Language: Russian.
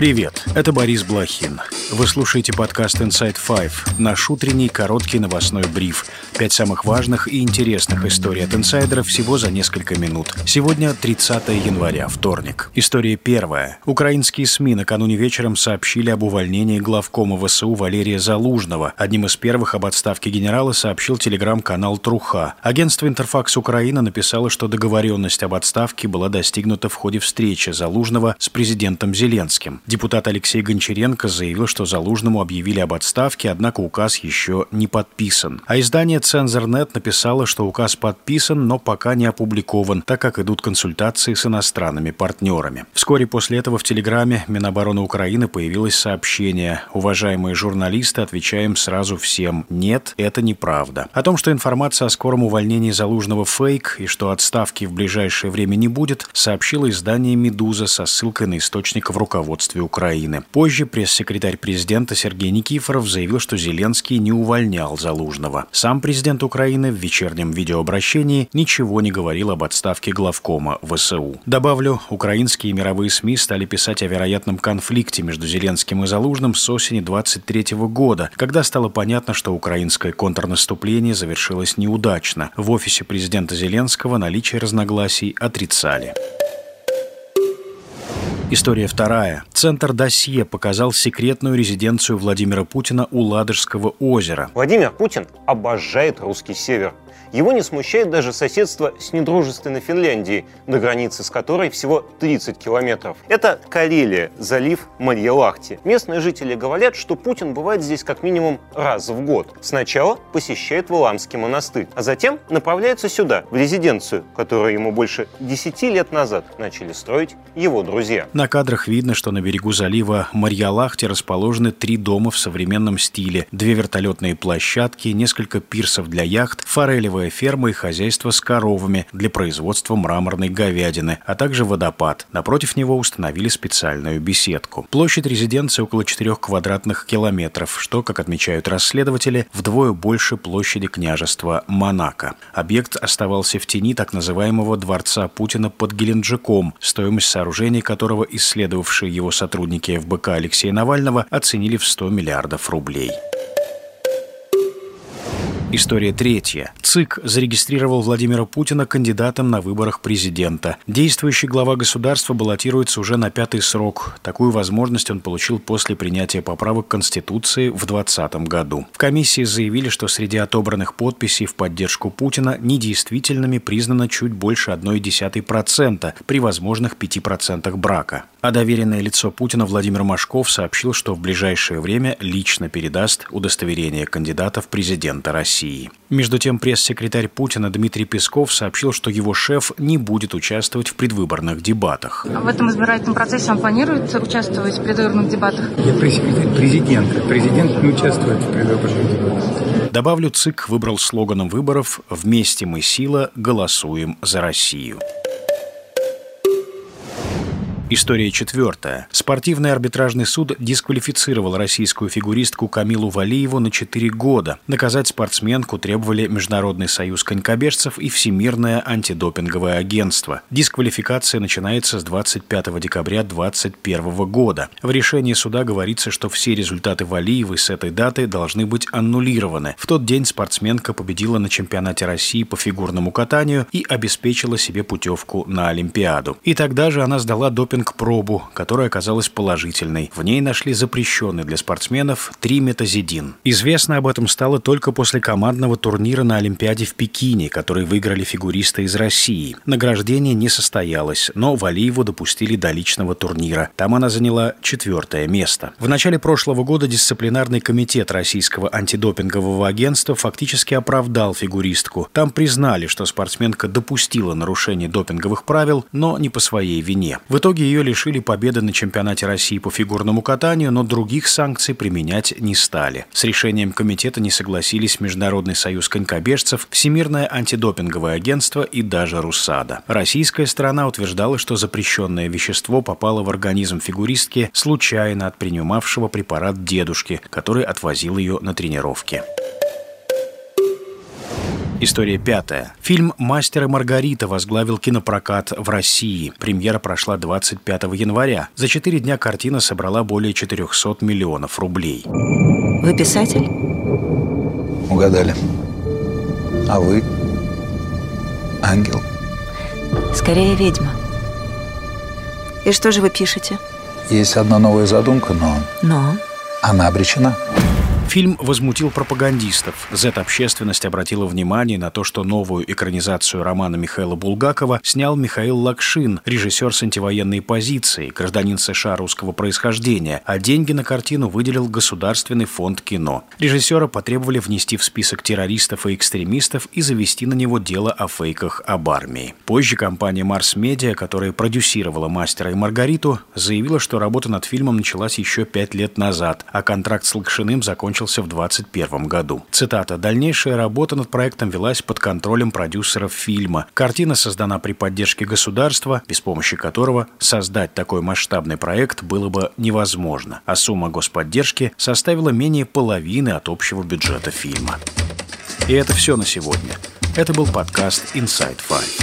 Привет, это Борис Блохин. Вы слушаете подкаст Inside Five, наш утренний короткий новостной бриф. Пять самых важных и интересных историй от инсайдеров всего за несколько минут. Сегодня 30 января, вторник. История первая. Украинские СМИ накануне вечером сообщили об увольнении главкома ВСУ Валерия Залужного. Одним из первых об отставке генерала сообщил телеграм-канал Труха. Агентство Интерфакс Украина написало, что договоренность об отставке была достигнута в ходе встречи Залужного с президентом Зеленским. Депутат Алексей Гончаренко заявил, что Залужному объявили об отставке, однако указ еще не подписан. А издание «Цензорнет» написало, что указ подписан, но пока не опубликован, так как идут консультации с иностранными партнерами. Вскоре после этого в Телеграме Минобороны Украины появилось сообщение «Уважаемые журналисты, отвечаем сразу всем. Нет, это неправда». О том, что информация о скором увольнении Залужного фейк и что отставки в ближайшее время не будет, сообщило издание «Медуза» со ссылкой на источник в руководстве Украины. Позже пресс-секретарь президента Сергей Никифоров заявил, что Зеленский не увольнял Залужного. Сам президент Украины в вечернем видеообращении ничего не говорил об отставке главкома ВСУ. Добавлю, украинские мировые СМИ стали писать о вероятном конфликте между Зеленским и Залужным с осени 23 года, когда стало понятно, что украинское контрнаступление завершилось неудачно. В офисе президента Зеленского наличие разногласий отрицали. История вторая. Центр «Досье» показал секретную резиденцию Владимира Путина у Ладожского озера. Владимир Путин обожает русский север. Его не смущает даже соседство с недружественной Финляндией, до границы с которой всего 30 километров. Это Карелия, залив Марья-Лахти. Местные жители говорят, что Путин бывает здесь как минимум раз в год. Сначала посещает Валамский монастырь, а затем направляется сюда, в резиденцию, которую ему больше 10 лет назад начали строить его друзья. На кадрах видно, что на берегу залива Марья-Лахти расположены три дома в современном стиле, две вертолетные площадки, несколько пирсов для яхт, форелевая фруктовая ферма и хозяйство с коровами для производства мраморной говядины, а также водопад. Напротив него установили специальную беседку. Площадь резиденции около 4 квадратных километров, что, как отмечают расследователи, вдвое больше площади княжества Монако. Объект оставался в тени так называемого дворца Путина под Геленджиком, стоимость сооружения которого исследовавшие его сотрудники ФБК Алексея Навального оценили в 100 миллиардов рублей. История третья. ЦИК зарегистрировал Владимира Путина кандидатом на выборах президента. Действующий глава государства баллотируется уже на пятый срок. Такую возможность он получил после принятия поправок Конституции в 2020 году. В комиссии заявили, что среди отобранных подписей в поддержку Путина недействительными признано чуть больше 0,1% при возможных 5% брака. А доверенное лицо Путина Владимир Машков сообщил, что в ближайшее время лично передаст удостоверение кандидата в президента России. России. Между тем, пресс-секретарь Путина Дмитрий Песков сообщил, что его шеф не будет участвовать в предвыборных дебатах. В этом избирательном процессе он планирует участвовать в предвыборных дебатах? Я пресс-секретарь президента. Президент не участвует в предвыборных дебатах. Добавлю, ЦИК выбрал слоганом выборов «Вместе мы сила, голосуем за Россию». История четвертая. Спортивный арбитражный суд дисквалифицировал российскую фигуристку Камилу Валиеву на 4 года. Наказать спортсменку требовали Международный союз конькобежцев и Всемирное антидопинговое агентство. Дисквалификация начинается с 25 декабря 2021 года. В решении суда говорится, что все результаты Валиевой с этой даты должны быть аннулированы. В тот день спортсменка победила на чемпионате России по фигурному катанию и обеспечила себе путевку на Олимпиаду. И тогда же она сдала допинг допинг-пробу, которая оказалась положительной. В ней нашли запрещенный для спортсменов триметазидин. Известно об этом стало только после командного турнира на Олимпиаде в Пекине, который выиграли фигуристы из России. Награждение не состоялось, но Валиеву допустили до личного турнира. Там она заняла четвертое место. В начале прошлого года дисциплинарный комитет Российского антидопингового агентства фактически оправдал фигуристку. Там признали, что спортсменка допустила нарушение допинговых правил, но не по своей вине. В итоге ее лишили победы на чемпионате России по фигурному катанию, но других санкций применять не стали. С решением комитета не согласились Международный союз конькобежцев, Всемирное антидопинговое агентство и даже РУСАДА. Российская сторона утверждала, что запрещенное вещество попало в организм фигуристки случайно от принимавшего препарат дедушки, который отвозил ее на тренировки. История пятая. Фильм «Мастер и Маргарита» возглавил кинопрокат в России. Премьера прошла 25 января. За четыре дня картина собрала более 400 миллионов рублей. Вы писатель? Угадали. А вы? Ангел. Скорее ведьма. И что же вы пишете? Есть одна новая задумка, но Но она обречена. Фильм возмутил пропагандистов. Z-общественность обратила внимание на то, что новую экранизацию романа Михаила Булгакова снял Михаил Лакшин, режиссер с антивоенной позицией, гражданин США русского происхождения, а деньги на картину выделил Государственный фонд кино. Режиссера потребовали внести в список террористов и экстремистов и завести на него дело о фейках об армии. Позже компания Марс Медиа, которая продюсировала «Мастера и Маргариту», заявила, что работа над фильмом началась еще пять лет назад, а контракт с Лакшиным закончился в 2021 году. Цитата. «Дальнейшая работа над проектом велась под контролем продюсеров фильма. Картина создана при поддержке государства, без помощи которого создать такой масштабный проект было бы невозможно, а сумма господдержки составила менее половины от общего бюджета фильма». И это все на сегодня. Это был подкаст Inside Five.